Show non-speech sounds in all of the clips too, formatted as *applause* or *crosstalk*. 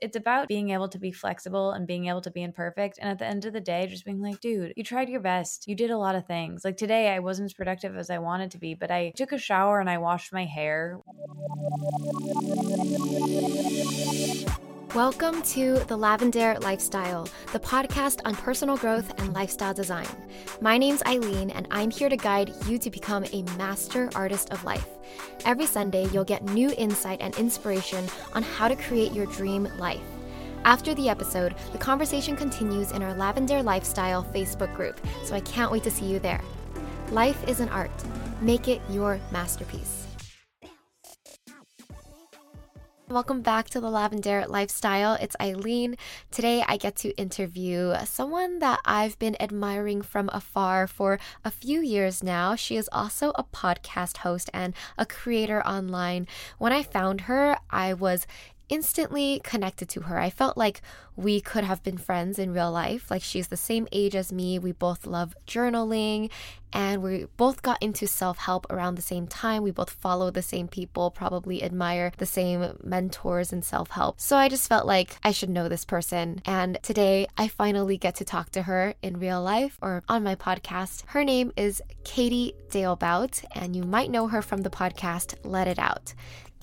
it's about being able to be flexible and being able to be imperfect. And at the end of the day, just being like, dude, you tried your best. You did a lot of things. Like today, I wasn't as productive as I wanted to be, but I took a shower and I washed my hair. Welcome to The Lavendaire Lifestyle, the podcast on personal growth and lifestyle design. My name's Aileen, and I'm here to guide you to become a master artist of life. Every Sunday, you'll get new insight and inspiration on how to create your dream life. After the episode, the conversation continues in our Lavendaire Lifestyle Facebook group, so I can't wait to see you there. Life is an art. Make it your masterpiece. Welcome back to the Lavendaire Lifestyle. It's Aileen. Today I get to interview someone that I've been admiring from afar for a few years now. She is also a podcast host and a creator online. When I found her, I was instantly connected to her. I felt like we could have been friends in real life. Like she's the same age as me. We both love journaling and we both got into self help around the same time. We both follow the same people, probably admire the same mentors in self help. So I just felt like I should know this person. And today I finally get to talk to her in real life or on my podcast. Her name is Katie Dalebout, and you might know her from the podcast Let It Out.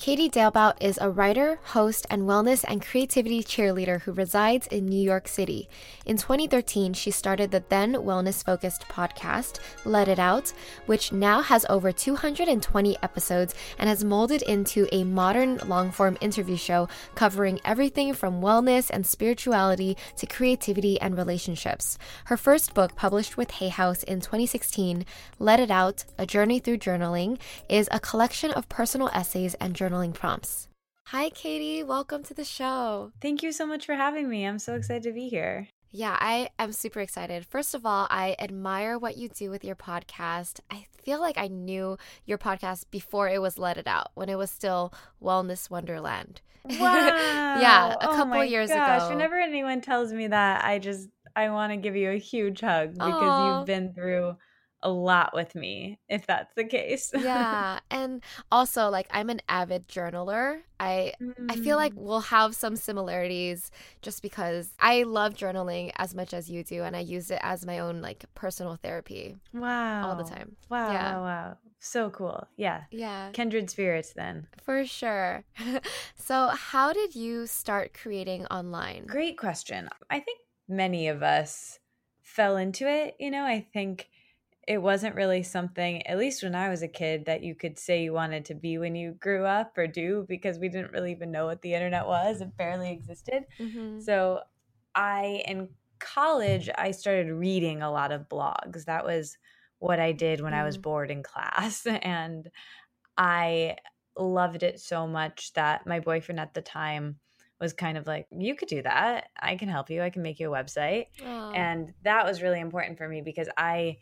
Katie Dalebout is a writer, host, and wellness and creativity cheerleader who resides in New York City. In 2013, she started the then wellness focused podcast, Let It Out, which now has over 220 episodes and has molded into a modern long form interview show covering everything from wellness and spirituality to creativity and relationships. Her first book, published with Hay House in 2016, Let It Out A Journey Through Journaling, is a collection of personal essays and journal journaling prompts. Hi, Katie. Welcome to the show. Thank you so much for having me. I'm so excited to be here. Yeah, I am super excited. First of all, I admire what you do with your podcast. I feel like I knew your podcast before it was Let It Out, when it was still Wellness Wonderland. *laughs* Wow. yeah, a oh couple years oh gosh. ago. Whenever anyone tells me that, I just I want to give you a huge hug because Aw. you've been through a lot with me, if that's the case. *laughs* yeah, and also like I'm an avid journaler. I I feel like Mm. we'll have some similarities just because I love journaling as much as you do and I use it as my own like personal therapy wow all the time. Wow, Yeah. wow, wow. So cool. Yeah. Yeah. Kindred spirits then. For sure. *laughs* so, how did you start creating online? Great question. I think many of us fell into it. You know, I think it wasn't really something, at least when I was a kid, that you could say you wanted to be when you grew up or do because we didn't really even know what the internet was. It barely existed. Mhm. So I in college I started reading a lot of blogs. That was what I did when I was Mm. bored in class *laughs* and I loved it so much that my boyfriend at the time was kind of like you could do that. I can help you. I can make you a website. Aw. And that was really important for me because I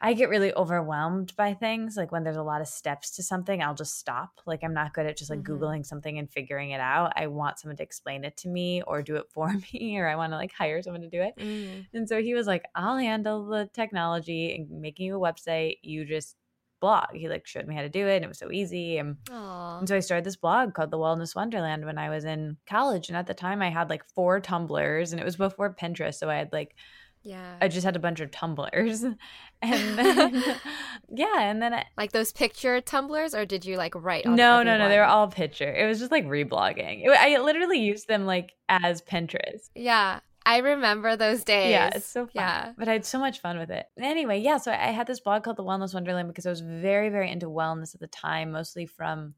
I get really overwhelmed by things. Like when there's a lot of steps to something, I'll just stop. Like I'm not good at just like Mhm. Googling something and figuring it out. I want someone to explain it to me or do it for *laughs* me, or I want to like hire someone to do it. Mm. And so he was like, I'll handle the technology and making you a website. You just blog. He like showed me how to do it. And it was so easy. And, and so I started this blog called The Wellness Wonderland when I was in college. And at the time I had like four Tumblrs and it was before Pinterest. So I had like Yeah. I just had a bunch of Tumblrs. *laughs* And *laughs* then, yeah, and then I, like those picture Tumblrs, or did you like write on no, no, no, they were all picture. It was just like reblogging. It, I literally used them like as Pinterest. Yeah. I remember those days. Yeah, it's so fun. Yeah. But I had so much fun with it. Anyway, yeah, so I had this blog called The Wellness Wonderland because I was very, very into wellness at the time, mostly from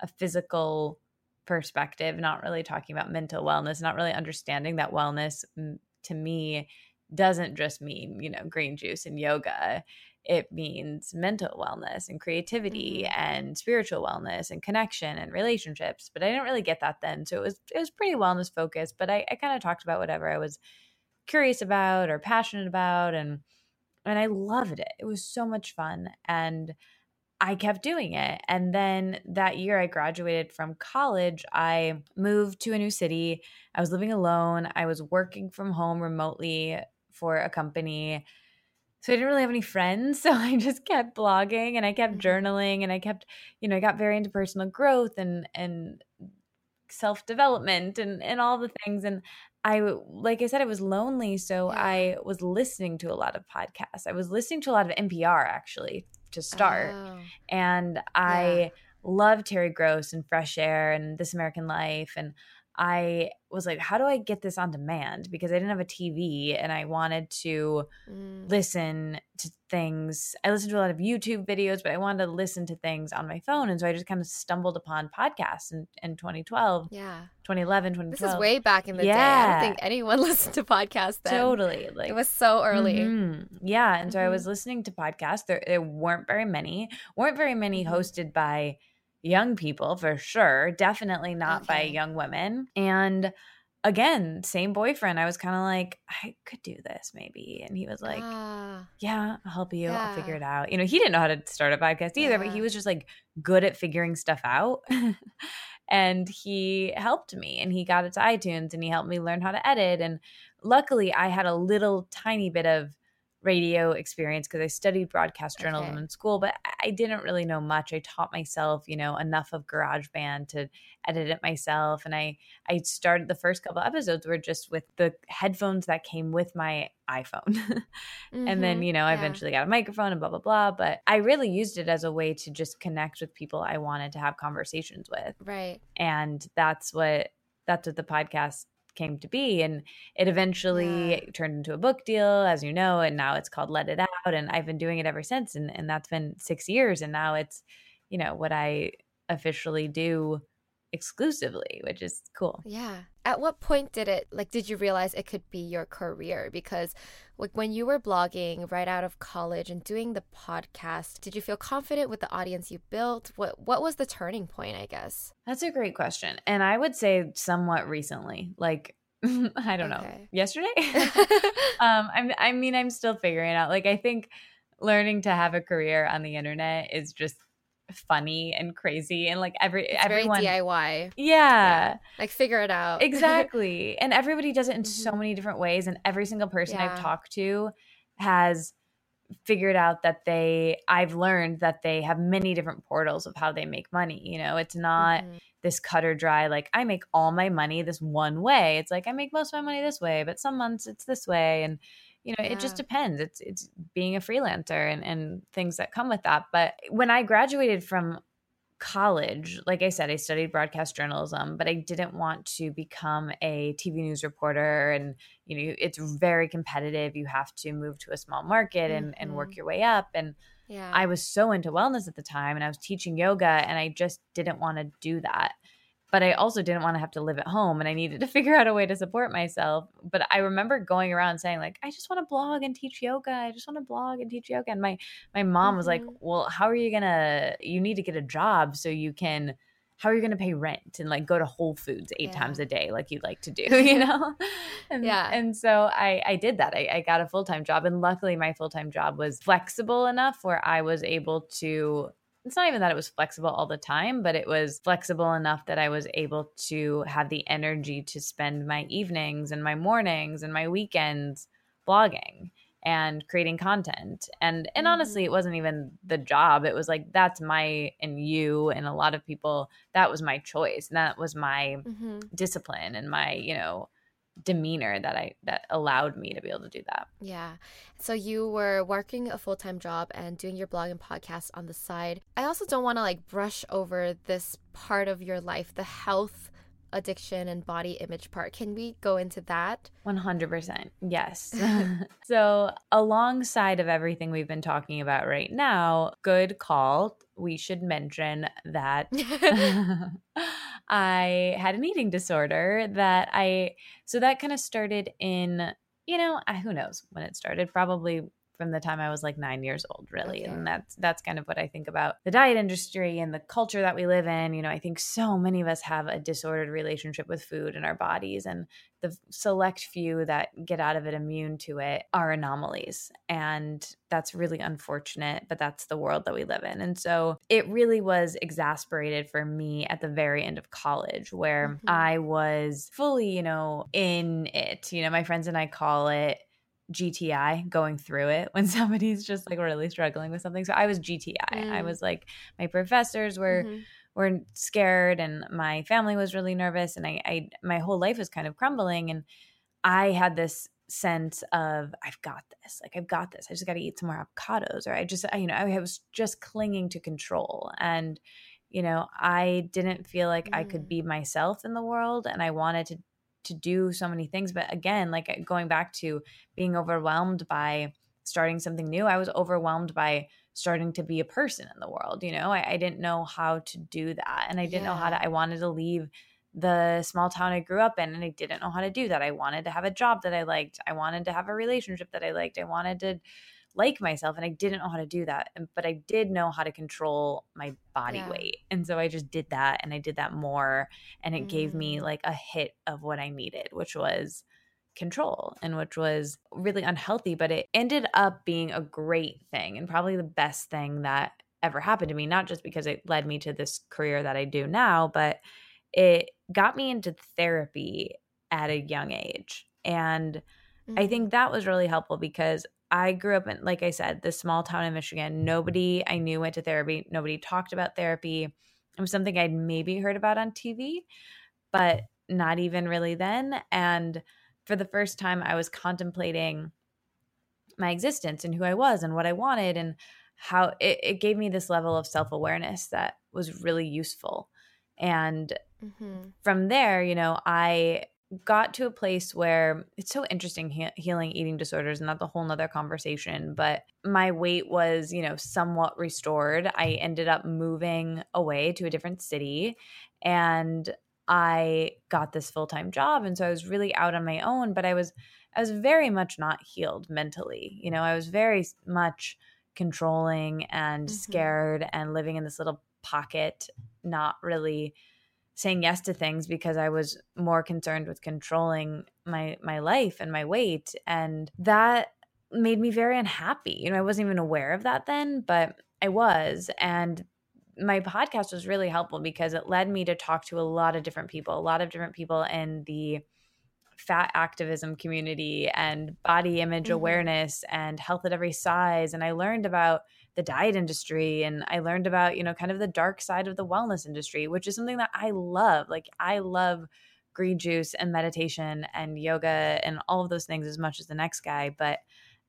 a physical perspective, not really talking about mental wellness, not really understanding that wellness mm, to me doesn't just mean, you know, green juice and yoga. It means mental wellness and creativity Mhm. and spiritual wellness and connection and relationships. But I didn't really get that then. So it was it was pretty wellness focused, but I, I kind of talked about whatever I was curious about or passionate about and and I loved it. It was so much fun and I kept doing it. And then that year I graduated from college, I moved to a new city. I was living alone. I was working from home remotely for a company. So I didn't really have any friends. *laughs* So I just kept blogging and I kept Mhm. journaling and I kept, you know, I got very into personal growth and and self development and and all the things and I like I said I was lonely so Yeah. I was listening to a lot of podcasts. I was listening to a lot of NPR actually to start Oh, and I love Terry Gross and Fresh Air and This American Life and I was like how do I get this on demand because I didn't have a TV and I wanted to mm, listen to things. I listened to a lot of YouTube videos, but I wanted to listen to things on my phone. And so I just kind of stumbled upon podcasts in, in 2012, yeah. 2011, 2012. This is way back in the day. I don't think anyone *laughs* listened to podcasts then. totally. Like, it was so early. Mhm. Yeah. And so I was listening to podcasts. There, there weren't very many, weren't very many Mhm. hosted by young people for sure. Definitely not by young women. And again, same boyfriend. I was kind of like, I could do this maybe. And he was like, ah, yeah, I'll help you. I'll figure it out. You know, he didn't know how to start a podcast either, but he was just like good at figuring stuff out. *laughs* and he helped me and he got it to iTunes and he helped me learn how to edit. And luckily, I had a little tiny bit of radio experience because I studied broadcast journalism Okay. in school, but I- didn't really know much. I taught myself, you know, enough of GarageBand to edit it myself. And I I started the first couple episodes were just with the headphones that came with my iPhone. *laughs* and then mhm, you know i yeah. eventually got a microphone and blah blah blah but i really used it as a way to just connect with people i wanted to have conversations with Right. and that's what that's what the podcast came to be and it eventually Yeah. turned into a book deal as you know and now it's called let it out and i've been doing it ever since and, and that's been six years and now it's you know what i officially do exclusively which is cool Yeah. At what point did it like did you realize it could be your career because like when you were blogging right out of college and doing the podcast, did you feel confident with the audience you built? What what was the turning point, I guess? That's a great question. And I would say somewhat recently, like *laughs* I don't know, yesterday. *laughs* *laughs* um I'm I mean I'm still figuring it out. Like I think learning to have a career on the internet is just funny and crazy and like every It's everyone very DIY. Yeah. Like figure it out. *laughs* Exactly. and everybody does it in so Mhm. many different ways and every single person I've talked to has figured out that they I've learned that they have many different portals of how they make money, you know. It's not Mhm. this cut or dry like I make all my money this one way. It's like I make most of my money this way, but some months it's this way and you know, it just depends. It's it's being a freelancer and and things that come with that. But when I graduated from college, like I said, I studied broadcast journalism, but I didn't want to become a TV news reporter and you know, it's very competitive. You have to move to a small market and and work Mhm. your way up and Yeah. I was so into wellness at the time and I was teaching yoga and I just didn't want to do that. But I also didn't want to have to live at home and I needed to *laughs* figure out a way to support myself. But I remember going around saying like I just want to blog and teach yoga. I just want to blog and teach yoga. And my my mom was like, Mhm. "Well, how are you going to you need to get a job so you can how are you going to pay rent and like go to Whole Foods eight Yeah. times a day like you'd like to do, *laughs* *laughs* you know? and, Yeah. And so I, I did that. I, I got a full time job. And luckily, my full time job was flexible enough where I was able to. It's not even that it was flexible all the time, but it was flexible enough that I was able to have the energy to spend my evenings and my mornings and my weekends blogging and creating content. And and honestly, it wasn't even the job. It was like that's my and you and a lot of people that was my choice. And that was my Mhm. discipline and my, you know, demeanor that I that allowed me to be able to do that. Yeah. So you were working a full time job and doing your blog and podcast on the side. I also don't want to like brush over this part of your life, the health, addiction, and body image part. Can we go into that? 100%. Yes. *laughs* so, alongside of everything we've been talking about right now, good call. We should mention that *laughs* *laughs* I had an eating disorder that I, so that kind of started in, you know, who knows when it started, probably from the time I was like nine years old, really. Okay. And that's, that's kind of what I think about the diet industry and the culture that we live in. You know, I think so many of us have a disordered relationship with food and our bodies. And the select few that get out of it immune to it are anomalies. And that's really unfortunate, but that's the world that we live in. And so it really was exasperated for me at the very end of college, where Mhm. I was fully, you know, in it. You know, my friends and I call it. GTI going through it when *laughs* somebody's just like really struggling with something. So I was GTI. I Mm. was like, my professors were Mhm. were scared and my family was really nervous and I, I my whole life was kind of crumbling and I had this sense of I've got this. Like I've got this. I just got to eat some more avocados or I just you know, I was just clinging to control and you know, I didn't feel like mm. I could mm. be myself in the world and I wanted to to do so many things but again, like uh, going back to being overwhelmed by starting something new, I was overwhelmed by starting to be a person in the world. You know, I, I didn't know how to do that. And I didn't yeah. know how to, I wanted to leave the small town I grew up in and I didn't know how to do that. I wanted to have a job that I liked. I wanted to have a relationship that I liked. I wanted to like myself and I didn't know how to do that. But I did know how to control my body yeah. weight. And so I just did that and I did that more and it mm. gave me mm. like a hit of what I needed, which was control and which was really unhealthy, but it ended up being a great thing and probably the best thing that ever happened to me, not just because it led me to this career that I do now, but it got me into therapy at a young age. And mm-hmm. I think that was really helpful because I grew up in, like I said, this small town in Michigan. Nobody I knew went to therapy. Nobody talked about therapy. It was something I'd maybe heard about on TV, but not even really then. And for the first time, I was contemplating my existence and who I was and what I wanted and how it, it gave me this level of self awareness that was really useful. And mm-hmm. from there, you know, I got to a place where it's so interesting he- healing eating disorders and that's a whole nother conversation but my weight was you know somewhat restored i ended up moving away to a different city and I got this full-time job and so I was really out on my own but I was I was very much not healed mentally. You know, I was very much controlling and mm-hmm. scared and living in this little pocket not really saying yes to things because I was more concerned with controlling my my life and my weight and that made me very unhappy. You know, I wasn't even aware of that then, but I was and my podcast was really helpful because it led me to talk to a lot of different people, a lot of different people in the fat activism community and body image mm-hmm. awareness and health at every size and I learned about the diet industry and I learned about, you know, kind of the dark side of the wellness industry, which is something that I love. Like I love green juice and meditation and yoga and all of those things as much as the next guy, but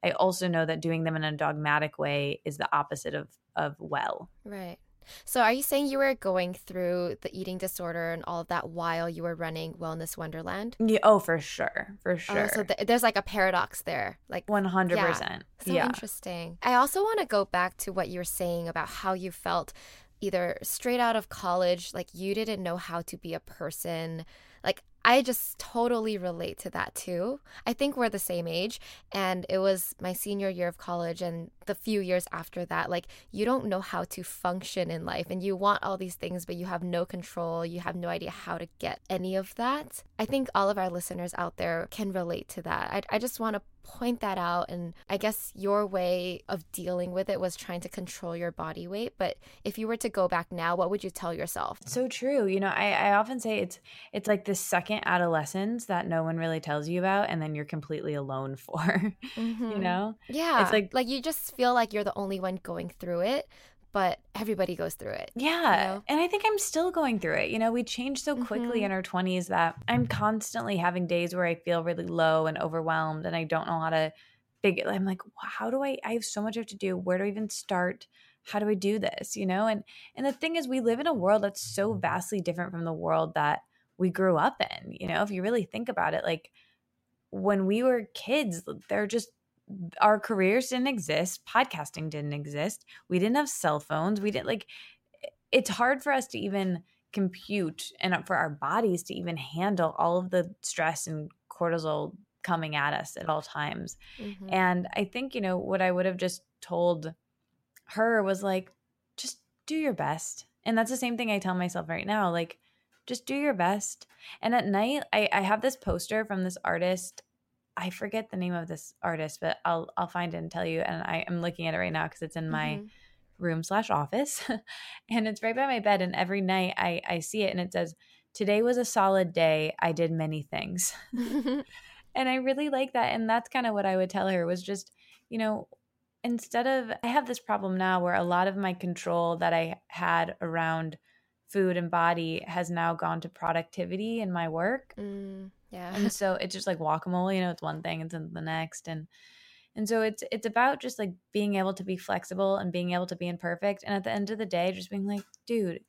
I also know that doing them in a dogmatic way is the opposite of of well. Right. So, are you saying you were going through the eating disorder and all of that while you were running Wellness Wonderland? Yeah, oh, for sure, for sure. Oh, so th- there's like a paradox there, like one hundred percent. So yeah. interesting. I also want to go back to what you were saying about how you felt, either straight out of college, like you didn't know how to be a person. Like I just totally relate to that too. I think we're the same age, and it was my senior year of college and the few years after that. Like, you don't know how to function in life, and you want all these things, but you have no control. You have no idea how to get any of that. I think all of our listeners out there can relate to that. I, I just want to point that out. And I guess your way of dealing with it was trying to control your body weight. But if you were to go back now, what would you tell yourself? So true. You know, I, I often say it's it's like this second adolescence that no one really tells you about, and then you're completely alone *laughs* for. Mm-hmm. You know? Yeah. It's like like you just feel like you're the only one going through it but everybody goes through it. Yeah. You know? And I think I'm still going through it. You know, we change so quickly mm-hmm. in our 20s that I'm constantly having days where I feel really low and overwhelmed and I don't know how to figure I'm like, how do I I have so much I have to do. Where do I even start? How do I do this? You know? And and the thing is we live in a world that's so vastly different from the world that we grew up in. You know, if you really think about it, like when we were kids, they're just our careers didn't exist podcasting didn't exist we didn't have cell phones we didn't like it's hard for us to even compute and for our bodies to even handle all of the stress and cortisol coming at us at all times. Mm-hmm. and i think you know what i would have just told her was like just do your best. And that's the same thing i tell myself right now like just do your best. And at night i, I have this poster from this artist I forget the name of this artist, but I'll I'll find it and tell you. And I am looking at it right now because it's in my mm-hmm. room slash office, *laughs* and it's right by my bed. And every night I I see it, and it says, "Today was a solid day. I did many things," *laughs* *laughs* and I really like that. And that's kind of what I would tell her was just, you know, instead of I have this problem now where a lot of my control that I had around food and body has now gone to productivity in my work. Mm, yeah. And *laughs* so it's just like guacamole, you know, it's one thing and then the next. And and so it's it's about just like being able to be flexible and being able to be imperfect. And at the end of the day, just being like, dude,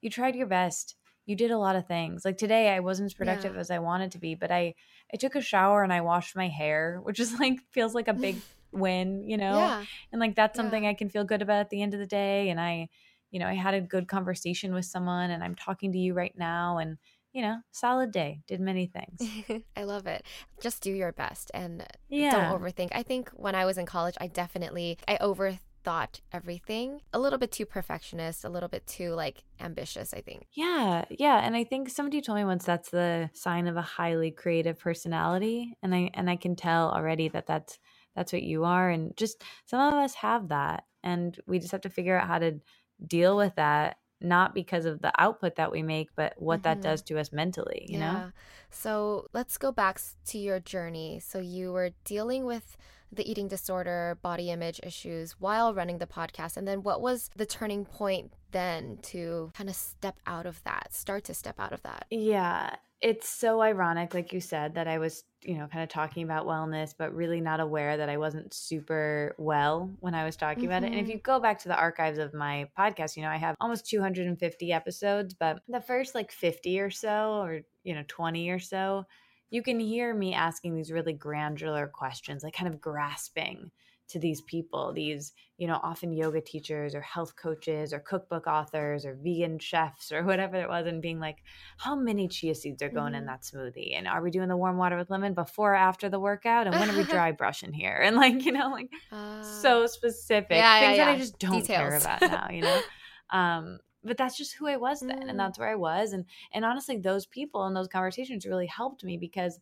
you tried your best. You did a lot of things. Like today I wasn't as productive Yeah. as I wanted to be, but I I took a shower and I washed my hair, which is *laughs* like feels like a big *laughs* win, you know? Yeah. and like that's something Yeah. i can feel good about at the end of the day and i you know i had a good conversation with someone and i'm talking to you right now and you know solid day did many things *laughs* I love it. Just do your best and yeah don't overthink. I think when I was in college, I definitely I overthought everything. A little bit too perfectionist, a little bit too like ambitious, I think. yeah yeah and i think somebody told me once that's the sign of a highly creative personality and i and i can tell already that that's that's what you are and just some of us have that and we just have to figure out how to deal with that not because of the output that we make but what that Mhm. does to us mentally you know So let's go back to your journey. So you were dealing with the eating disorder, body image issues while running the podcast. And then what was the turning point then to kind of step out of that, start to step out of that? Yeah, it's so ironic, like you said, that I was, you know, kind of talking about wellness, but really not aware that I wasn't super well when I was talking about it. And if Mhm. you go back to the archives of my podcast, you know, I have almost 250 episodes, but the first like 50 or so, or, you know, 20 or so, you can hear me asking these really granular questions, like kind of grasping to these people, these, you know, often yoga teachers or health coaches or cookbook authors or vegan chefs or *laughs* whatever it was, and being like, how many chia seeds are going in Mhm. that smoothie? And are we doing the warm water with lemon before or after the workout? And when are we *laughs* dry brushing here? *laughs* And like, you know, like Uh, so specific yeah, yeah, things that I just don't care about now, you know? um, but that's just who I was then, Mm. and that's where I was. And and honestly, those people and those conversations really helped me because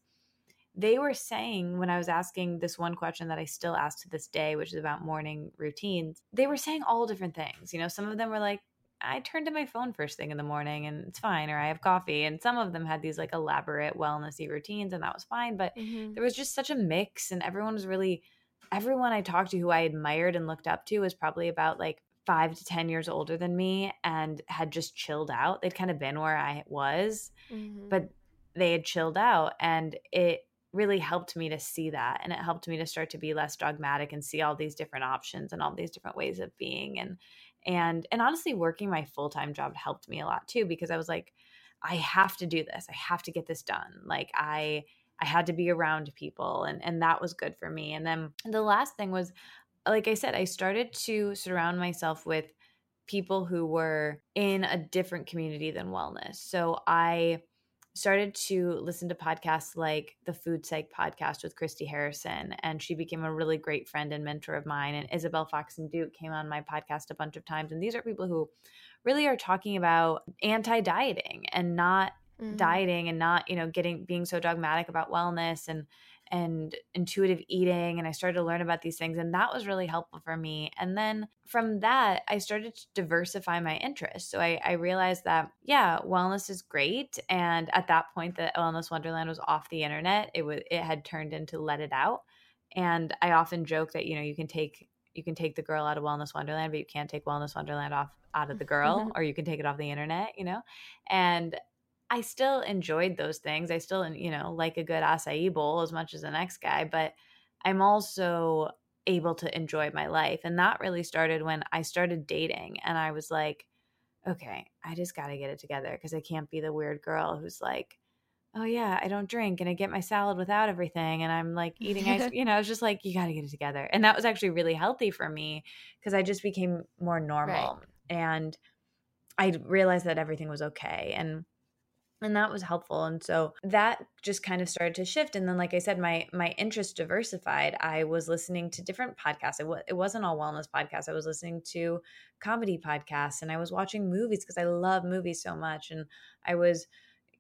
they were saying when I was asking this one question that I still ask to this day, which is about morning routines, they were saying all different things. You know, some of them were like, I turn to my phone first thing in the morning and it's fine, or I have coffee. And some of them had these like elaborate wellnessy routines, and that was fine. But Mhm. there was just such a mix, and everyone was really, everyone I talked to who I admired and looked up to was probably about like five to 10 years older than me and had just chilled out. They'd kind of been where I was Mhm. but they had chilled out and it really helped me to see that and it helped me to start to be less dogmatic and see all these different options and all these different ways of being and and and honestly working my full-time job helped me a lot too because I was like I have to do this. I have to get this done. Like I I had to be around people and and that was good for me. And then the last thing was like I said I started to surround myself with people who were in a different community than wellness. So I started to listen to podcasts like the Food Psych podcast with Christy Harrison, and she became a really great friend and mentor of mine. And Isabel Foxen Duke came on my podcast a bunch of times. And these are people who really are talking about anti dieting and not Mhm. dieting and not you know getting being so dogmatic about wellness and and intuitive eating and i started to learn about these things and that was really helpful for me. And then from that i started to diversify my interests. So i, I realized that yeah wellness is great and at that point the wellness wonderland was off the internet. It was it had turned into let it out. And i often joke that you know you can take you can take the girl out of wellness wonderland but you can't take wellness wonderland off out of the girl *laughs* or you can take it off the internet you know? And I still enjoyed those things. I still, you know, like a good acai bowl as much as the next guy, but I'm also able to enjoy my life. And that really started when I started dating and I was like, okay, I just got to get it together because I can't be the weird girl who's like, oh yeah, I don't drink and I get my salad without everything and I'm like eating ice, *laughs* you know, I was just like you got to get it together. And that was actually really healthy for me because I just became more normal and I realized that everything was okay and and that was helpful and so that just kind of started to shift and then like i said my my interest diversified. I was listening to different podcasts. It, w- it wasn't all wellness podcasts. I was listening to comedy podcasts and i was watching movies because i love movies so much and i was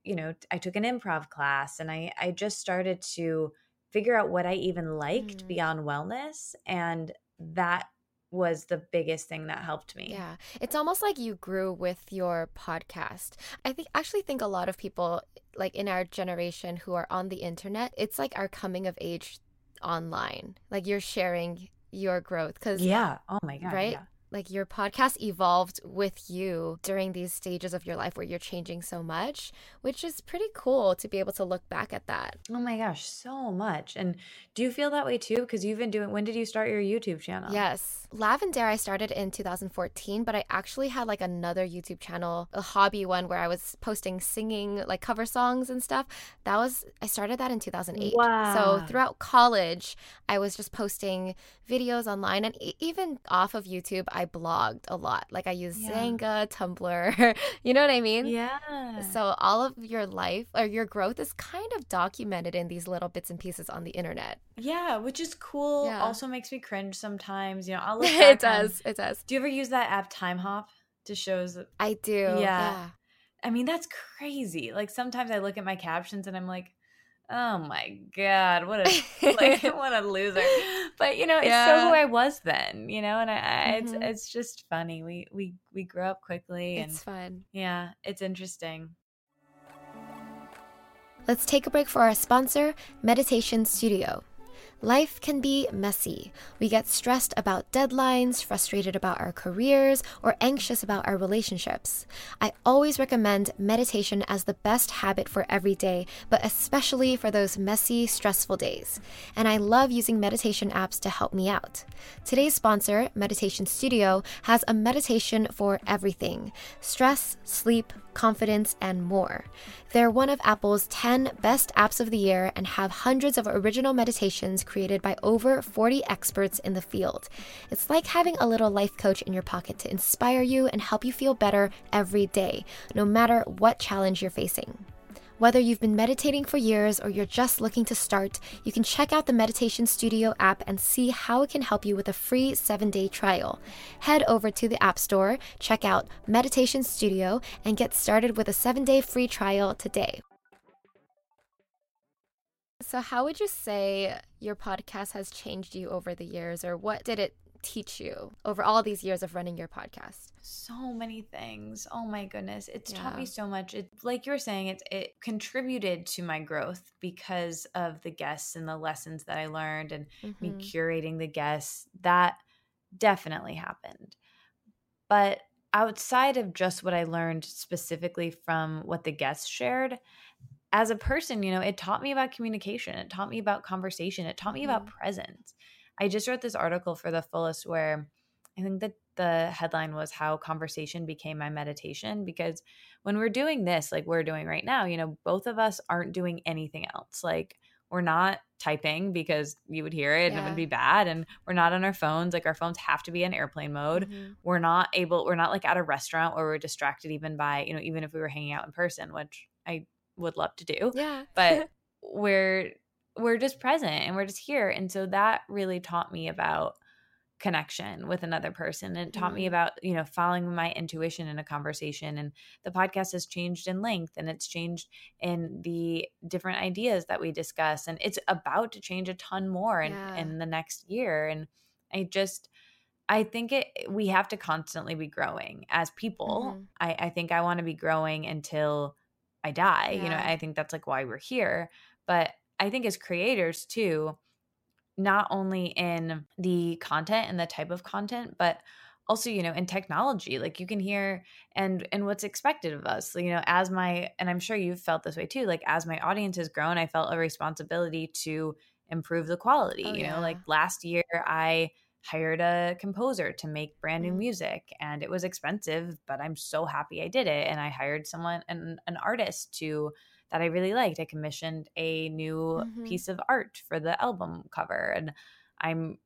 you know i took an improv class and i i just started to figure out what i even liked Mm. beyond wellness and that was the biggest thing that helped me Yeah. It's almost like you grew with your podcast. I think actually think a lot of people like in our generation who are on the internet, it's like our coming of age online. Like you're sharing your growth cuz yeah oh my god Right? yeah like your podcast evolved with you during these stages of your life where you're changing so much, which is pretty cool to be able to look back at that. Oh my gosh, so much. And do you feel that way too? Because you've been doing, when did you start your YouTube channel? Yes. Lavendaire, I started in 2014, but I actually had like another YouTube channel, a hobby one where I was posting singing, like cover songs and stuff. That was, I started that in 2008. Wow. So throughout college, I was just posting videos online and even off of YouTube, I blogged a lot. Like I used yeah. Xanga, Tumblr, *laughs* you know what I mean? Yeah. So all of your life or your growth is kind of documented in these little bits and pieces on the internet. Yeah, which is cool. Yeah. Also makes me cringe sometimes. You know, I'll *laughs* look it does. it does. Do you ever use that app Timehop to shows? I do. Yeah. yeah. I mean, that's crazy. Like sometimes I look at my captions and I'm like, oh my god, what a like *laughs* *laughs* what a loser. But you know, it's yeah. so who I was then, you know, and I, I mm-hmm. it's it's just funny. We we we grow up quickly and it's fun. Yeah, it's interesting. Let's take a break for our sponsor, Meditation Studio. Life can be messy. We get stressed about deadlines, frustrated about our careers, or anxious about our relationships. I always recommend meditation as the best habit for every day, but especially for those messy, stressful days. And I love using meditation apps to help me out. Today's sponsor, Meditation Studio, has a meditation for everything stress, sleep, confidence, and more. They're one of Apple's 10 best apps of the year and have hundreds of original meditations created by over 40 experts in the field. It's like having a little life coach in your pocket to inspire you and help you feel better every day, no matter what challenge you're facing. Whether you've been meditating for years or you're just looking to start, you can check out the Meditation Studio app and see how it can help you with a free seven day trial. Head over to the App Store, check out Meditation Studio, and get started with a seven day free trial today. So, how would you say your podcast has changed you over the years, or what did it teach you over all these years of running your podcast? So many things. Oh my goodness. It's yeah. taught me so much. It like you were saying, it it contributed to my growth because of the guests and the lessons that I learned and mm-hmm. me curating the guests. That definitely happened. But outside of just what I learned specifically from what the guests shared, as a person, you know, it taught me about communication. It taught me about conversation. It taught me mm-hmm. about presence. I just wrote this article for the fullest where I think that the headline was how conversation became my meditation because when we're doing this like we're doing right now, you know, both of us aren't doing anything else. Like we're not typing because you would hear it yeah. and it would be bad and we're not on our phones like our phones have to be in airplane mode mm-hmm. we're not able we're not like at a restaurant where we're distracted even by you know even if we were hanging out in person which i would love to do yeah but *laughs* we're we're just present and we're just here. And so that really taught me about connection with another person and taught mm-hmm. me about you know following my intuition in a conversation and the podcast has changed in length and it's changed in the different ideas that we discuss and it's about to change a ton more in, yeah. in the next year and i just i think it we have to constantly be growing as people mm-hmm. I, I think i want to be growing until i die yeah. you know i think that's like why we're here but I think as creators too, not only in the content and the type of content, but also you know in technology like you can hear and and what's expected of us you know as my and i'm sure you've felt this way too like as my audience has grown i felt a responsibility to improve the quality oh, you know like last year i hired a composer to make brand new mm. music and it was expensive but i'm so happy i did it and i hired someone an, an artist to that I really liked. I commissioned a new mm-hmm. piece of art for the album cover, and I'm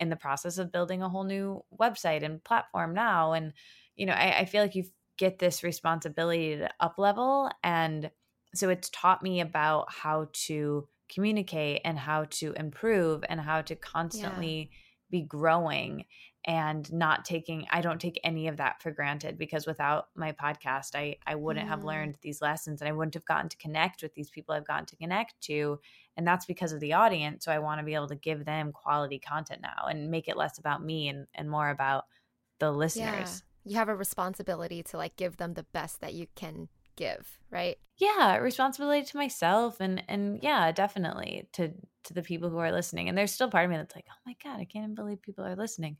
in the process of building a whole new website and platform now. And you know, I, I feel like you get this responsibility to up level, and so it's taught me about how to communicate and how to improve and how to constantly yeah. be growing and not taking i don't take any of that for granted because without my podcast i i wouldn't mm. have learned these lessons and i wouldn't have gotten to connect with these people i've gotten to connect to and that's because of the audience so i want to be able to give them quality content now and make it less about me and and more about the listeners yeah. you have a responsibility to like give them the best that you can give right yeah responsibility to myself and and yeah definitely to to the people who are listening and there's still part of me that's like oh my god i can't even believe people are listening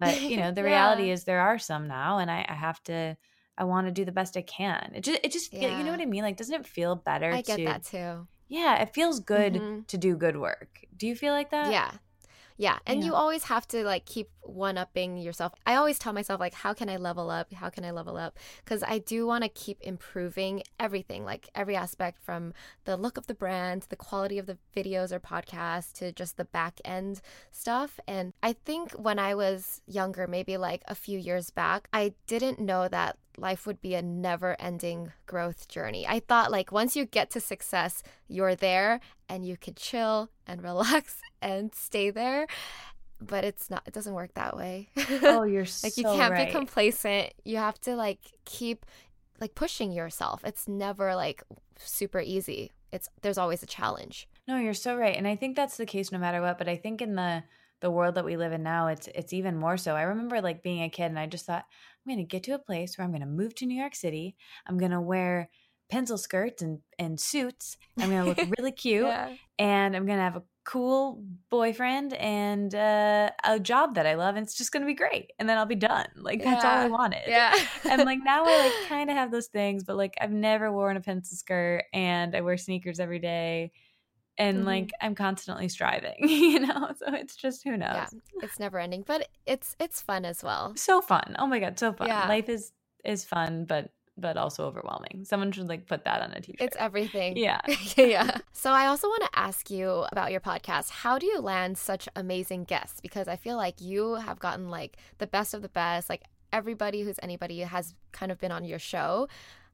But *laughs* you know, the Yeah. reality is there are some now, and I, I have to. I want to do the best I can. It just, it just, feel- you know what I mean? Like, doesn't it feel better? To I get to, that too. Yeah, it feels good Mhm. to do good work. Do you feel like that? Yeah. Yeah. And Yeah. you always have to like keep one upping yourself. I always tell myself, like, how can I level up? How can I level up? Because I do want to keep improving everything, like every aspect from the look of the brand, the quality of the videos or podcasts to just the back end stuff. And I think when I was younger, maybe like a few years back, I didn't know that life would be a never ending growth journey. I thought like once you get to success, you're there and you could chill and *laughs* relax and stay there. But it's not, it doesn't work that way. *laughs* Oh, you're like so you can't right. be complacent. You have to like keep like pushing yourself. It's never like super easy. It's there's always a challenge. No, you're so right. And I think that's the case no matter what, but I think in the the world that we live in now, it's it's even more so. I remember like being a kid and I just thought, I'm gonna get to a place where I'm gonna move to New York City. I'm gonna wear pencil skirts and, and suits. I'm gonna look *laughs* really cute Yeah. and I'm gonna have a cool boyfriend and uh, a job that I love and it's just gonna be great. And then I'll be done. Like that's all I wanted. Yeah. and like now I like *laughs* kind of have those things, but like I've never worn a pencil skirt and I wear sneakers every day. And Mhm. like I'm constantly striving, *laughs* you know? So it's just who knows. yeah. It's never ending, but it's it's fun as well. So fun. Oh my god, so fun. Yeah. Life is is fun, but but also overwhelming. Someone should like put that on a t-shirt. It's everything. yeah. *laughs* yeah. So I also want to ask you about your podcast. How do you land such amazing guests? Because I feel like you have gotten like the best of the best. Like everybody who's anybody has kind of been on your show.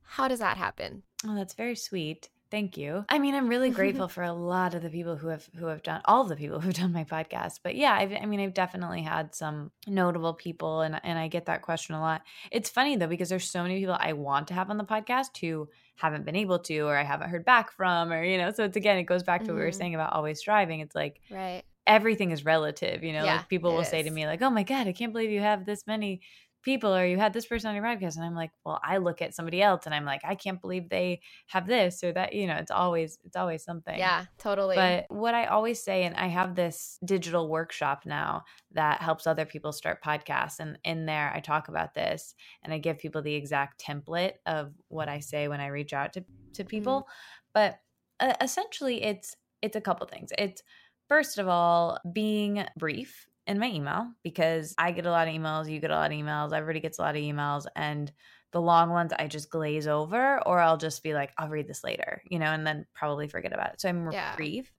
How does that happen? Oh, that's very sweet. Thank you. I mean, I'm really *laughs* grateful for a lot of the people who have who have done all the people who've done my podcast. But yeah, I've, I mean, I've definitely had some notable people, and and I get that question a lot. It's funny though because there's so many people I want to have on the podcast who haven't been able to, or I haven't heard back from, or you know. So it's again, it goes back to what we were Mhm. saying about always striving. It's like Right. everything is relative, you know. Yeah, like people will say to me like, "Oh my god, I can't believe you have this many." People or you had this person on your podcast and i'm like well i look at somebody else and i'm like i can't believe they have this or that you know it's always it's always something. Yeah, totally. but what i always say and i have this digital workshop now that helps other people start podcasts and in there i talk about this and i give people the exact template of what i say when i reach out to, to people. But uh, essentially it's it's a couple things. It's first of all being brief in my email because I get a lot of emails, you get a lot of emails, everybody gets a lot of emails, and the long ones I just glaze over or I'll just be like, I'll read this later, you know, and then probably forget about it. So I'm Yeah. brief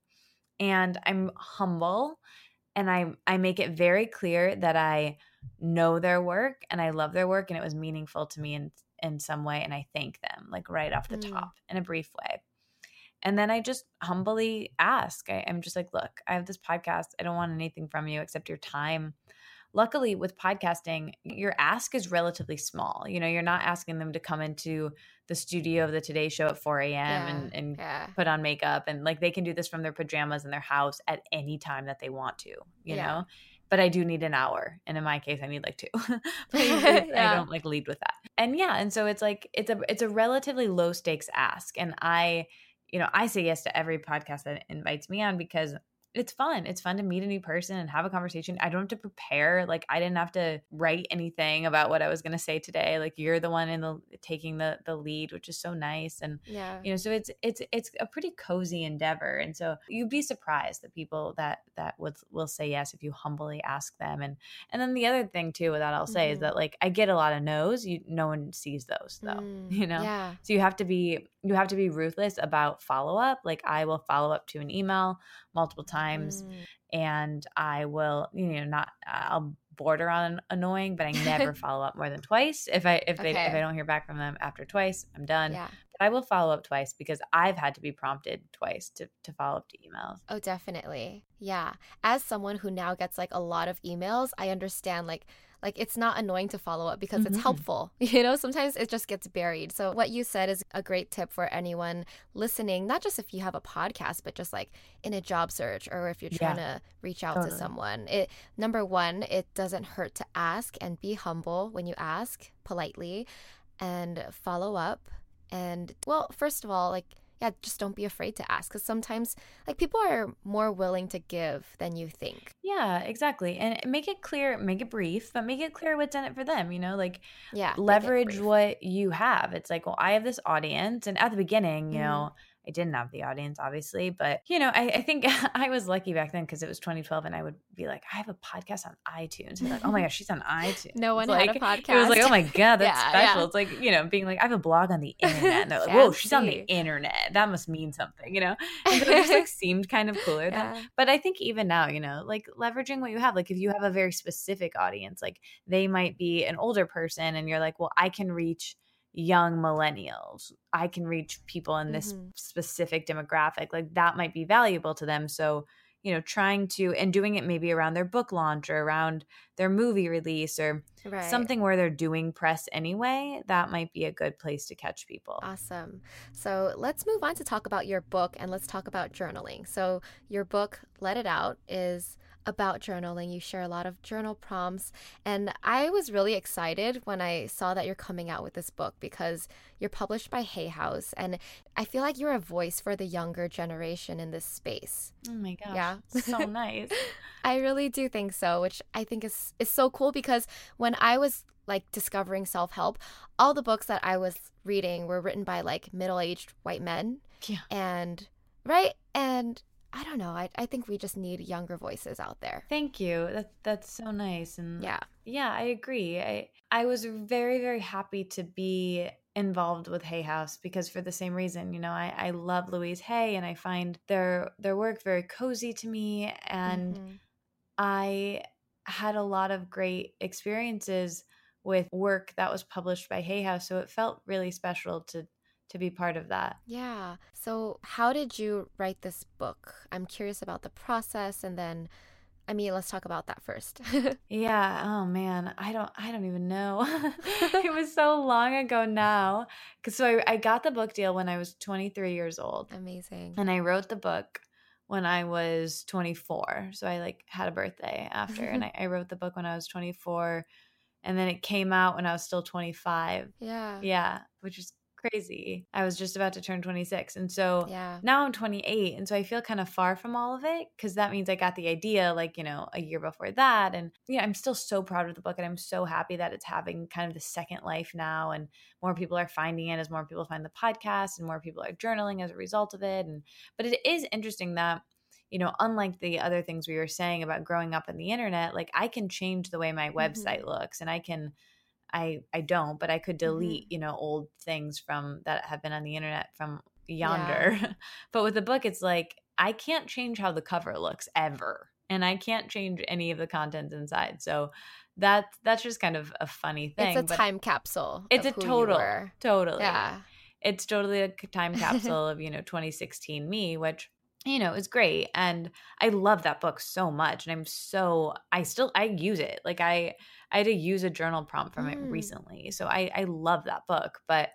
and I'm humble and I I make it very clear that I know their work and I love their work and it was meaningful to me in in some way and I thank them like right off the Mm. top in a brief way. And then I just humbly ask. I, I'm just like, look, I have this podcast. I don't want anything from you except your time. Luckily, with podcasting, your ask is relatively small. You know, you're not asking them to come into the studio of the Today Show at 4 a.m. yeah. and, and yeah. put on makeup and like they can do this from their pajamas in their house at any time that they want to, you Yeah. know? But I do need an hour. And in my case, I need like two. *laughs* but I *laughs* don't like lead with that. And yeah, and so it's like it's a it's a relatively low stakes ask. And I, you know, I say yes to every podcast that invites me on because it's fun. It's fun to meet a new person and have a conversation. I don't have to prepare. Like I didn't have to write anything about what I was going to say today. Like you're the one in the taking the the lead, which is so nice. And Yeah. you know so it's it's it's a pretty cozy endeavor and so you'd be surprised the people that that would will say yes if you humbly ask them and and then the other thing too that i'll say is Mhm. that like i get a lot of no's you no one sees those though *laughs* Mm, you know Yeah. so you have to be you have to be ruthless about follow up like i will follow up to an email multiple times Mm. and i will you know not i'll border on annoying but i never *laughs* follow up more than twice if i if they if i don't hear back from them after twice i'm done Yeah. but I will follow up twice because I've had to be prompted twice to, to follow up to emails. Oh, definitely. Yeah. As someone who now gets like a lot of emails, I understand like like it's not annoying to follow up because it's Mhm. helpful. *laughs* You know, sometimes it just gets buried. So what you said is a great tip for anyone listening, not just if you have a podcast, but just like in a job search or if you're Yeah. trying to reach out to someone. It number 1, it doesn't hurt to ask and be humble when you ask politely and follow up and well, first of all, like yeah, just don't be afraid to ask because sometimes like people are more willing to give than you think. Yeah, exactly. And make it clear, make it brief, but make it clear what's in it for them, you know, like yeah, leverage what you have. It's like, well, I have this audience and at the beginning, you Mhm. know, I didn't have the audience, obviously, but you know, I, I think *laughs* I was lucky back then because it was 2012, and I would be like, I have a podcast on iTunes. And like, oh my gosh, she's on iTunes. No one like, had a podcast. It was like, oh my god, that's Yeah, special. yeah. It's like you know, being like, I have a blog on the *laughs* internet. And they're like, whoa, she's on the internet. That must mean something, you know. And so it just like *laughs* seemed kind of cooler. Yeah. But I think even now, you know, like leveraging what you have, like if you have a very specific audience, like they might be an older person, and you're like, well, I can reach young millennials. I can reach people in this Mhm. specific demographic. Like that might be valuable to them. So, you know, trying to and doing it maybe around their book launch or around their movie release or Right. something where they're doing press anyway, that might be a good place to catch people. Awesome. So let's move on to talk about your book and let's talk about journaling. So, your book, Let It Out, is about journaling. You share a lot of journal prompts. And I was really excited when I saw that you're coming out with this book because you're published by Hay House. And I feel like you're a voice for the younger generation in this space. Oh my gosh. Yeah. so *laughs* nice. I really do think so, which I think is is so cool because when I was like discovering self-help, all the books that I was reading were written by like middle-aged white men Yeah. and right? And I don't know, I I think we just need younger voices out there. Thank you. That that's so nice. And Yeah. Yeah, I agree. I I was very very happy to be involved with Hay House because for the same reason, you know, I I love Louise Hay and I find their their work very cozy to me and Mhm. I had a lot of great experiences with work that was published by Hay House, so it felt really special to to be part of that. yeah. So, how did you write this book? I'm curious about the process and then I mean, let's talk about that first. *laughs* Yeah. Oh man, I don't. I don't even know. *laughs* it *laughs* was so long ago now. Cause so I, I got the book deal when I was 23 years old, Amazing. and I wrote the book when I was 24. So I like had a birthday after, and I, I wrote the book when I was 24, and then it came out when I was still 25. Yeah. Yeah, which is crazy. I was just about to turn 26, and so Yeah. now I'm 28, and so I feel kind of far from all of it because that means I got the idea like you know a year before that, and yeah, I'm still so proud of the book, and I'm so happy that it's having kind of the second life now, and more people are finding it as more people find the podcast, and more people are journaling as a result of it, and but it is interesting that. You know, unlike the other things we were saying about growing up in the internet, like I can change the way my mm-hmm. website looks and I can I I don't, but I could mm-hmm. delete, you know, old things from that have been on the internet from yonder. *laughs* but with the book it's like I can't change how the cover looks ever. And I can't change any of the contents inside. So that that's just kind of a funny thing. It's a time capsule. it's a total totally. Yeah. It's totally a time *laughs* capsule of, you know, 2016 me, which you know, is great and I love that book so much and I'm so I still I use it. Like I I had to use a journal prompt from it Mm. recently. So I I love that book, but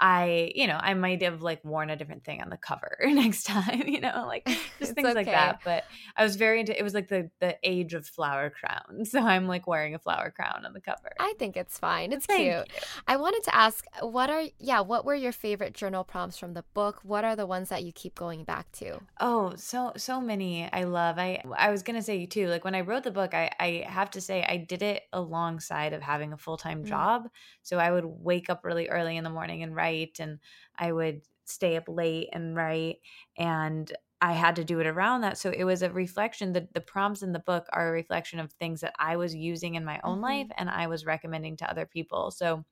I, you know, I might have like worn a different thing on the cover *laughs* next time, you know, like *laughs* just things like that. But I was very into it was like the the age of flower crown. *laughs* So I'm like wearing a flower crown on the cover. I think it's fine. It's Thank cute. I wanted to ask, what are yeah, what were your favorite journal prompts from the book? What are the ones that you keep going back to? Oh, so so many I love. I I was gonna say too, like when I wrote the book, I I have to say I did it alongside of having a full time Mm. job. So I would wake up really early in the morning and write, and I would stay up late and write, and I had to do it around that. So it was a reflection. The the prompts in the book are a reflection of things that I was using in my own Mhm. life, and I was recommending to other people. So.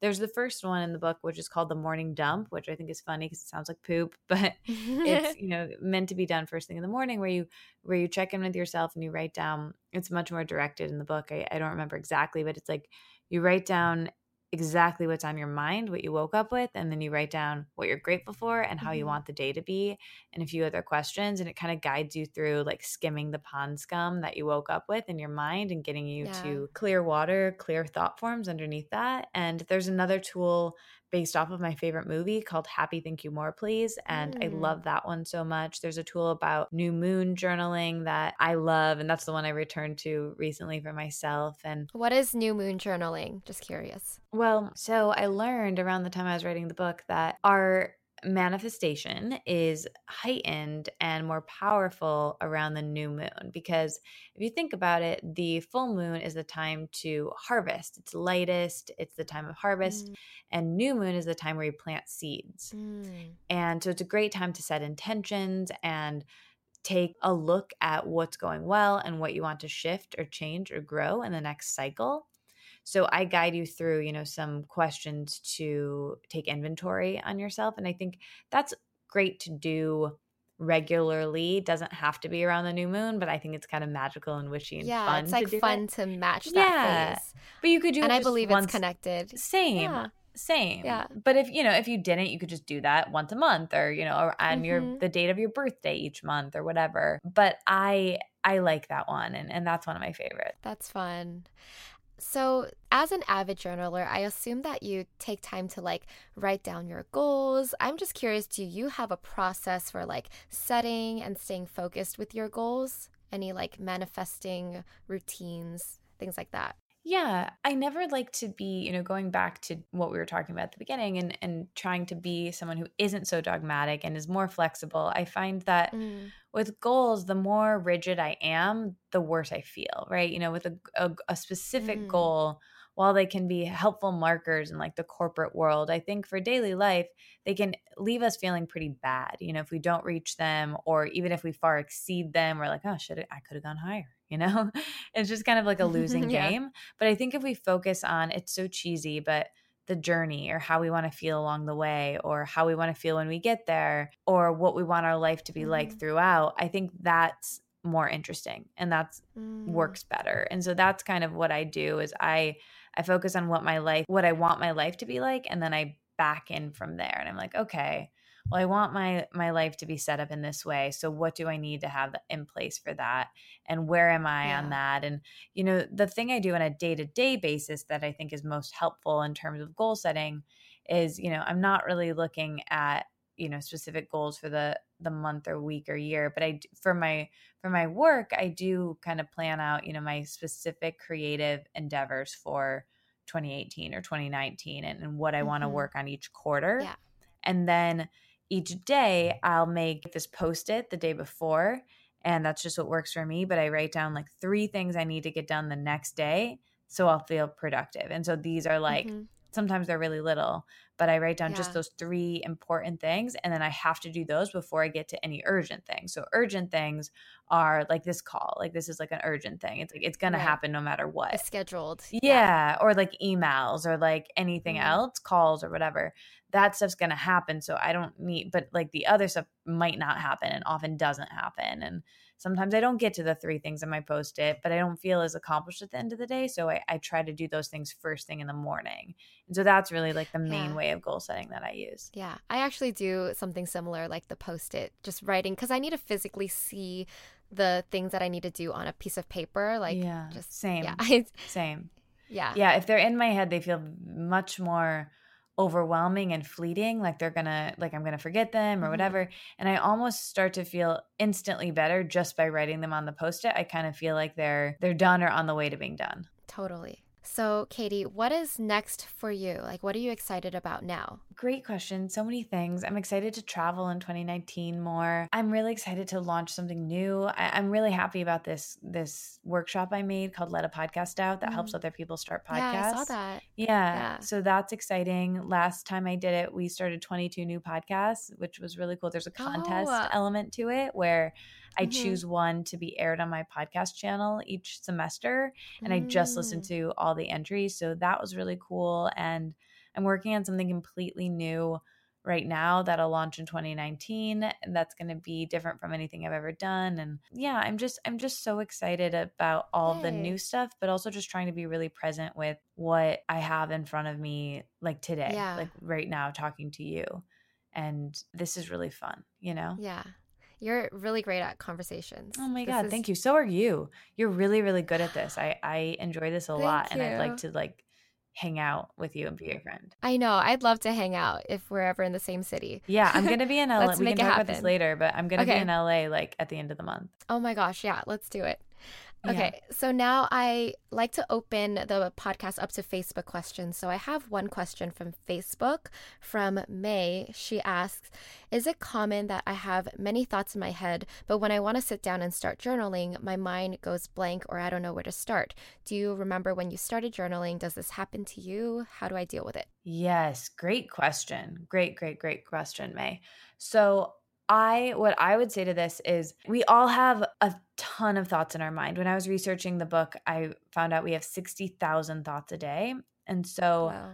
There's the first one in the book, which is called the morning dump, which I think is funny because it sounds like poop, *laughs* but it's *laughs* you know meant to be done first thing in the morning where you where you check in with yourself and you write down it's much more directed in the book I, I don't remember exactly but it's like you write down exactly what's on your mind what you woke up with and then you write down what you're grateful for and how you Mhm. want the day to be and a few other questions and it kind of guides you through like skimming the pond scum that you woke up with in your mind and getting you Yeah. to clear water clear thought forms underneath that and there's another tool based off of my favorite movie called Happy Thank You More Please. And I Mm. love that one so much. There's a tool about new moon journaling that I love. And that's the one I returned to recently for myself. And what is new moon journaling? Just curious. well, so I learned around the time I was writing the book that our manifestation is heightened and more powerful around the new moon because if you think about it, the full moon is the time to harvest. It's lightest, it's the time of harvest, mm. and new moon is the time where you plant seeds. Mm. And so it's a great time to set intentions and take a look at what's going well and what you want to shift or change or grow in the next cycle. So I guide you through, you know, some questions to take inventory on yourself. And I think that's great to do regularly. It doesn't have to be around the new moon, but I think it's kind of magical and witchy and yeah, fun. it's like to fun to match that yeah. phase. But you could do and I believe once. it's connected. Same. Yeah. Same. Yeah. But if you know, if you didn't, you could just do that once a month or, you know, or on mm-hmm. your the date of your birthday each month or whatever. But I I like that one and, and that's one of my favorites. That's fun. So, as an avid journaler, I assume that you take time to like write down your goals. I'm just curious do you have a process for like setting and staying focused with your goals? Any like manifesting routines, things like that? Yeah, I never like to be, you know, going back to what we were talking about at the beginning and and trying to be someone who isn't so dogmatic and is more flexible. I find that mm. With goals, the more rigid I am, the worse I feel, right? You know, with a a, a specific mm. goal, while they can be helpful markers in like the corporate world, I think for daily life, they can leave us feeling pretty bad. You know, if we don't reach them or even if we far exceed them, we're like, oh, should I could have gone higher *laughs* you know? it's just kind of like a losing *laughs* yeah. game. But I think if we focus on it's so cheesy, but the journey or how we want to feel along the way or how we want to feel when we get there or what we want our life to be mm-hmm. like throughout, I think that's more interesting and that's mm. works better. And so that's kind of what I do is I I focus on what my life what I want my life to be like and then I back in from there and I'm like, okay, well i want my my life to be set up in this way so what do i need to have in place for that and where am i yeah. on that and you know the thing i do on a day-to-day basis that i think is most helpful in terms of goal setting is you know i'm not really looking at you know specific goals for the the month or week or year but i for my for my work i do kind of plan out you know my specific creative endeavors for 2018 or 2019 and, and what i mm-hmm. want to work on each quarter yeah. and then each day I'll make this post it the day before. And that's just what works for me. But I write down like three things I need to get done the next day so I'll feel productive. And so these are like, mm-hmm. Sometimes they're really little, but I write down yeah. just those three important things. And then I have to do those before I get to any urgent things. So urgent things are like this call, like this is like an urgent thing. It's like, it's going right. to happen no matter what. It's scheduled. Yeah. yeah. Or like emails or like anything mm-hmm. else, calls or whatever that stuff's going to happen. So I don't need, but like the other stuff might not happen and often doesn't happen. And sometimes I don't get to the three things in my post it, but I don't feel as accomplished at the end of the day. So I, I try to do those things first thing in the morning. And so that's really like the main yeah. way of goal setting that I use. Yeah. I actually do something similar, like the post it, just writing, because I need to physically see the things that I need to do on a piece of paper. Like, yeah, just same. *laughs* Yeah. same. Yeah. Yeah. If they're in my head, they feel much more overwhelming and fleeting like they're gonna like i'm gonna forget them or mm-hmm. whatever and i almost start to feel instantly better just by writing them on the post-it i kind of feel like they're they're done or on the way to being done totally so, Katie, what is next for you? Like, what are you excited about now? Great question. So many things. I'm excited to travel in 2019 more. I'm really excited to launch something new. I, am really happy about this this workshop I made called Let a Podcast Out that mm. helps other people start podcasts. Yeah, I saw that. Yeah. yeah. So that's exciting. Last time I did it, we started 22 new podcasts, which was really cool. There's a contest oh. element to it where I mm-hmm. choose one to be aired on my podcast channel each semester. And mm. I just listened mm. to all the entries. So that was really cool. And I'm working on something completely new right now that'll launch in 2019 and that's going to be different from anything I've ever done and yeah I'm just I'm just so excited about all Yay. the new stuff but also just trying to be really present with what I have in front of me like today yeah. like right now talking to you and this is really fun you know yeah you're really great at conversations. Oh my this god, is... thank you. So are you. You're really really good at this. I I enjoy this a lot you. and I'd like to like hang out with you and be your friend. I know. I'd love to hang out if we're ever in the same city. Yeah, I'm *laughs* gonna be in LA. we can talk happen. about this later, but I'm gonna okay. be in LA like at the end of the month. Oh my gosh, yeah, let's do it. Okay, yeah. so now I like to open the podcast up to Facebook questions. So I have one question from Facebook from May. She asks Is it common that I have many thoughts in my head, but when I want to sit down and start journaling, my mind goes blank or I don't know where to start? Do you remember when you started journaling? Does this happen to you? How do I deal with it? Yes, great question. Great, great, great question, May. So I what I would say to this is we all have a ton of thoughts in our mind. When I was researching the book, I found out we have 60,000 thoughts a day. And so wow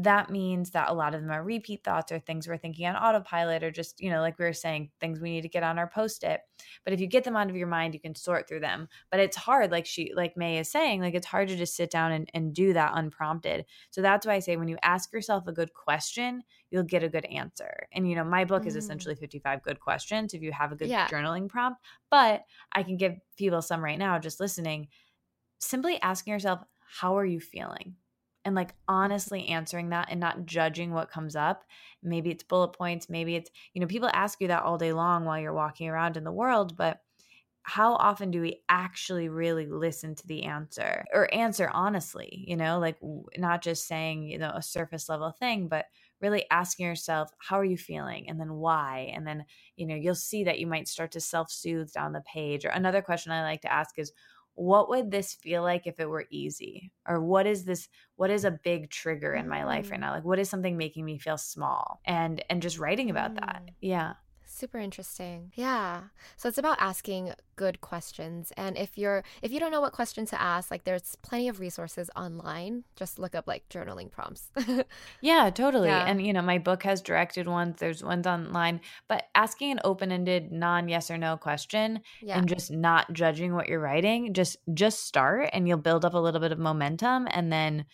that means that a lot of them are repeat thoughts or things we're thinking on autopilot or just, you know, like we were saying, things we need to get on our post it. But if you get them out of your mind, you can sort through them. But it's hard, like she, like May is saying, like it's hard to just sit down and, and do that unprompted. So that's why I say when you ask yourself a good question, you'll get a good answer. And, you know, my book mm. is essentially 55 good questions if you have a good yeah. journaling prompt. But I can give people some right now just listening. Simply asking yourself, how are you feeling? And like honestly answering that and not judging what comes up. Maybe it's bullet points, maybe it's, you know, people ask you that all day long while you're walking around in the world, but how often do we actually really listen to the answer or answer honestly, you know, like not just saying, you know, a surface level thing, but really asking yourself, how are you feeling? And then why? And then, you know, you'll see that you might start to self soothe down the page. Or another question I like to ask is, what would this feel like if it were easy? Or what is this what is a big trigger in my life right mm. now? Like what is something making me feel small? And and just writing about mm. that yeah Super interesting. Yeah. So it's about asking good questions. And if you're if you don't know what question to ask, like there's plenty of resources online. Just look up like journaling prompts. *laughs* yeah, totally. Yeah. And you know, my book has directed ones, there's ones online, but asking an open-ended non yes or no question yeah. and just not judging what you're writing, just just start and you'll build up a little bit of momentum and then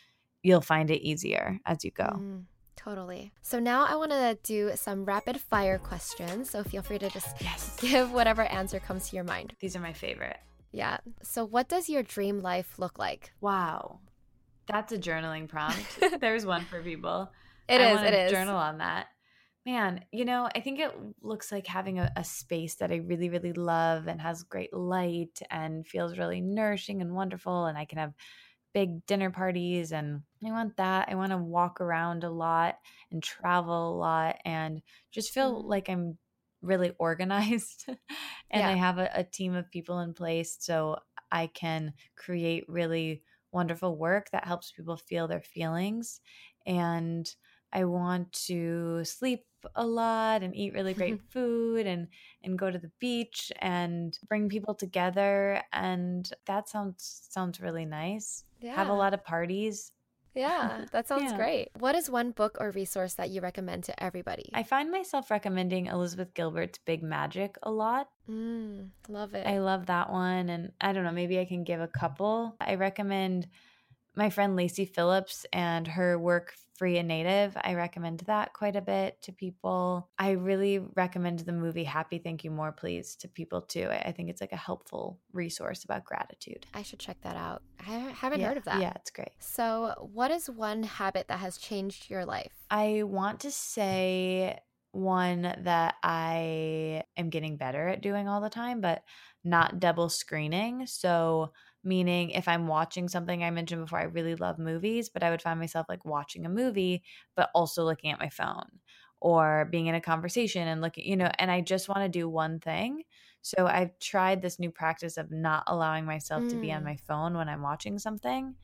you'll find it easier as you go. Mm. Totally. So now I want to do some rapid fire questions. So feel free to just yes. *laughs* give whatever answer comes to your mind. These are my favorite. Yeah. So what does your dream life look like? Wow. That's a journaling prompt. *laughs* There's one for people. It I is. It is. Journal on that. Man, you know, I think it looks like having a, a, space that I really, really love and has great light and feels really nourishing and wonderful. And I can have big dinner parties and I want that. I want to walk around a lot and travel a lot and just feel mm. like I'm really organized *laughs* and yeah. I have a, a team of people in place so I can create really wonderful work that helps people feel their feelings and I want to sleep a lot and eat really great *laughs* food and and go to the beach and bring people together and that sounds sounds really nice. Yeah. Have a lot of parties. Yeah, *laughs* that sounds yeah. great. What is one book or resource that you recommend to everybody? I find myself recommending Elizabeth Gilbert's Big Magic a lot. Mm, love it. I love that one. And I don't know, maybe I can give a couple. I recommend my friend Lacy Phillips and her work Free and Native. I recommend that quite a bit to people. I really recommend the movie Happy Thank You More Please to people too. I think it's like a helpful resource about gratitude. I should check that out. I haven't yeah, heard of that. Yeah, it's great. So, what is one habit that has changed your life? I want to say one that I am getting better at doing all the time, but not double screening. So, meaning if i'm watching something i mentioned before i really love movies but i would find myself like watching a movie but also looking at my phone or being in a conversation and looking you know and i just want to do one thing so i've tried this new practice of not allowing myself mm. to be on mm. my phone when i'm watching something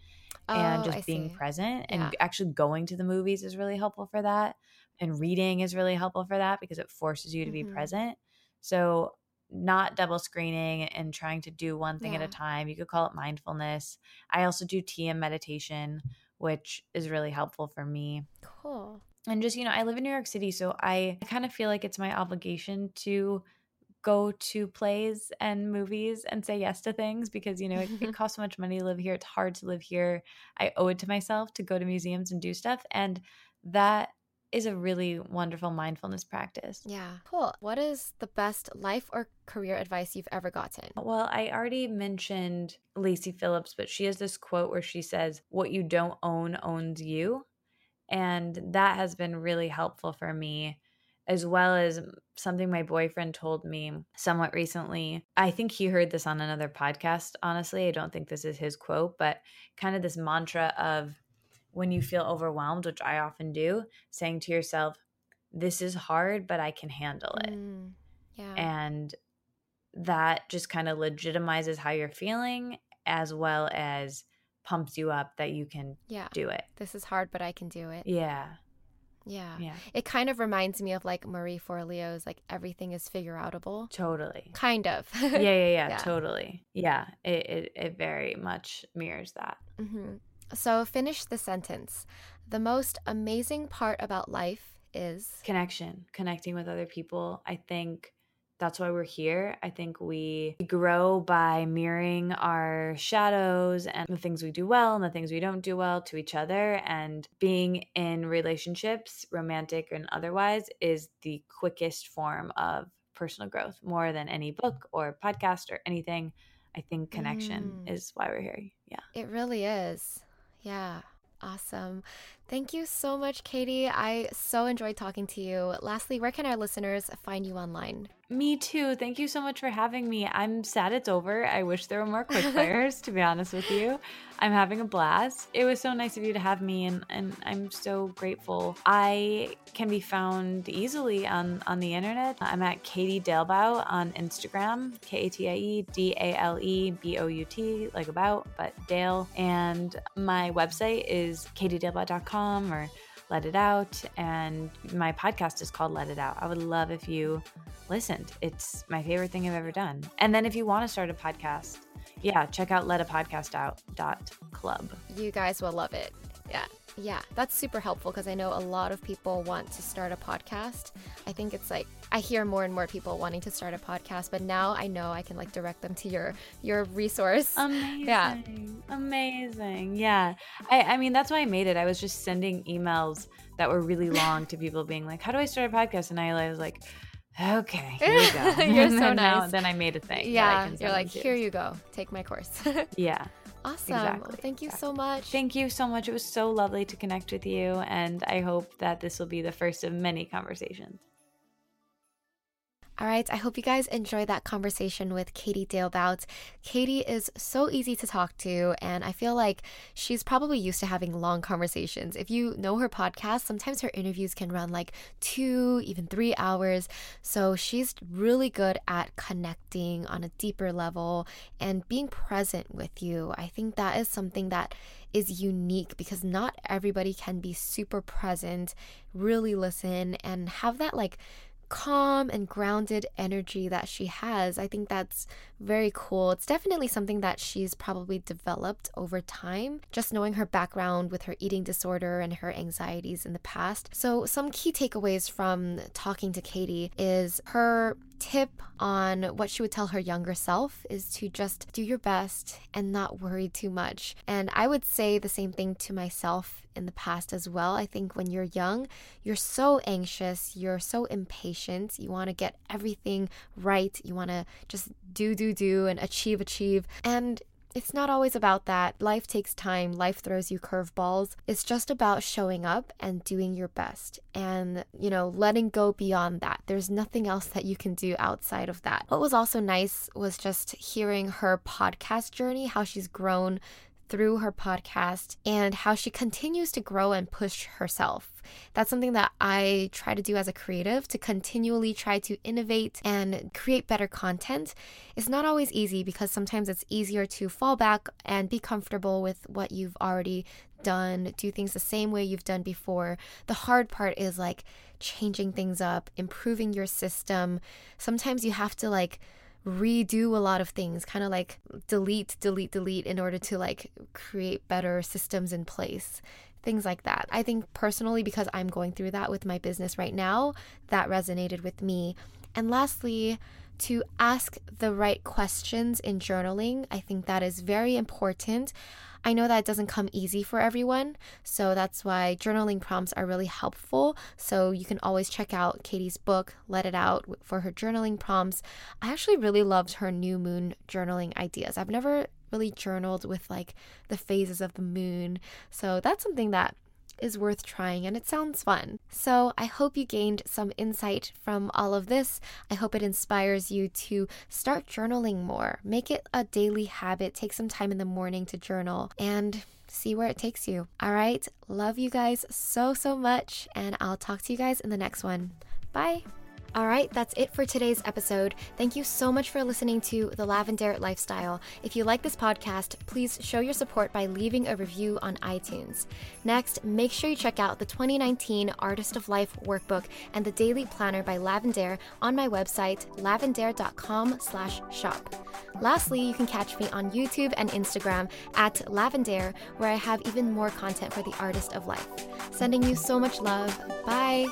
oh, and just I being see. present and actually going to the movies is really helpful for that and reading is really helpful for that because it forces you to mm-hmm. be present so not double screening and trying to do one thing yeah. at a time. You could call it mindfulness. I also do TM meditation, which is really helpful for me. Cool. And just, you know, I live in New York City, so I kind of feel like it's my obligation to go to plays and movies and say yes to things because you know it, it, *laughs* costs so much money to live here it's hard to live here i owe it to myself to go to museums and do stuff and that is a really wonderful mindfulness practice. Yeah. Cool. What is the best life or career advice you've ever gotten? Well, I already mentioned Lacy Phillips, but she has this quote where she says, What you don't own owns you. And that has been really helpful for me, as well as something my boyfriend told me somewhat recently. I think he heard this on another podcast, honestly. I don't think this is his quote, but kind of this mantra of when you feel overwhelmed, which I often do, saying to yourself, This is hard, but I can handle it. Mm, yeah. And that just kind of legitimizes how you're feeling as well as pumps you up that you can yeah. do it. This is hard, but I can do it. Yeah. Yeah. Yeah. It kind of reminds me of like Marie Forleo's like everything is figure outable. Totally. Kind of. yeah, yeah, yeah, *laughs* yeah, totally. Yeah. It, it, it very much mirrors that. Mm-hmm. So finish the sentence. The most amazing part about life is connection, connecting with other people. I think that's why we're here. I think we grow by mirroring our shadows and the things we do well and the things we don't do well to each other. And being in relationships, romantic and otherwise, is the quickest form of personal growth more than any book or podcast or anything. I think connection mm. is why we're here. Yeah. It really is. Yeah. Awesome. Thank you so much, Katie. I so enjoyed talking to you. Lastly, where can our listeners find you online? Me too. Thank you so much for having me. I'm sad it's over. I wish there were more *laughs* quick players, to be honest with you. I'm having a blast. It was so nice of you to have me, and, and I'm so grateful. I can be found easily on, on the internet. I'm at Katie Dalebout on Instagram, K A T I E D A L E B O U T, like about, but Dale. And my website is katiedalebout.com or let It Out. And my podcast is called Let It Out. I would love if you listened. It's my favorite thing I've ever done. And then if you want to start a podcast, yeah, check out Let a Podcast Out club. You guys will love it. Yeah. Yeah, that's super helpful because I know a lot of people want to start a podcast. I think it's like I hear more and more people wanting to start a podcast, but now I know I can like direct them to your your resource. *laughs* Amazing. Yeah. Amazing. Yeah. I I mean that's why I made it. I was just sending emails that were really *laughs* long to people being like, "How do I start a podcast?" And I was like, Okay, *laughs* here we go. You're so nice. Now, then I made a thing. Yeah, you're like, here you go. Take my course. yeah. Awesome. Exactly. Well, thank you exactly. so much. Thank you so much. It was so lovely to connect with you. And I hope that this will be the first of many conversations. All right, I hope you guys enjoyed that conversation with Katie Dalebout. Katie is so easy to talk to, and I feel like she's probably used to having long conversations. If you know her podcast, sometimes her interviews can run like two, even three hours. So she's really good at connecting on a deeper level and being present with you. I think that is something that is unique because not everybody can be super present, really listen, and have that like calm and grounded energy that she has. I think that's very cool. It's definitely something that she's probably developed over time, just knowing her background with her eating disorder and her anxieties in the past. So, some key takeaways from talking to Katie is her tip on what she would tell her younger self is to just do your best and not worry too much. And I would say the same thing to myself in the past as well. I think when you're young, you're so anxious, you're so impatient, you want to get everything right, you want to just do, do, do, and achieve, achieve. And it's not always about that. Life takes time, life throws you curveballs. It's just about showing up and doing your best and, you know, letting go beyond that. There's nothing else that you can do outside of that. What was also nice was just hearing her podcast journey, how she's grown through her podcast and how she continues to grow and push herself. That's something that I try to do as a creative to continually try to innovate and create better content. It's not always easy because sometimes it's easier to fall back and be comfortable with what you've already done, do things the same way you've done before. The hard part is like changing things up, improving your system. Sometimes you have to like redo a lot of things, kind of like delete, delete, delete in order to like create better systems in place. Things like that. I think personally, because I'm going through that with my business right now, that resonated with me. And lastly, to ask the right questions in journaling. I think that is very important. I know that it doesn't come easy for everyone, so that's why journaling prompts are really helpful. So you can always check out Katie's book, Let It Out, for her journaling prompts. I actually really loved her new moon journaling ideas. I've never really journaled with like the phases of the moon, so that's something that is worth trying and it sounds fun. So I hope you gained some insight from all of this. I hope it inspires you to start journaling more. Make it a daily habit. Take some time in the morning to journal and see where it takes you. All right. Love you guys so, so much. And I'll talk to you guys in the next one. Bye. All right, that's it for today's episode. Thank you so much for listening to The Lavendaire Lifestyle. If you like this podcast, please show your support by leaving a review on iTunes. Next, make sure you check out the 2019 Artist of Life workbook and the daily planner by Lavendaire on my website, lavendaire.com/shop. Lastly, you can catch me on YouTube and Instagram at lavendaire where I have even more content for the artist of life. Sending you so much love. Bye.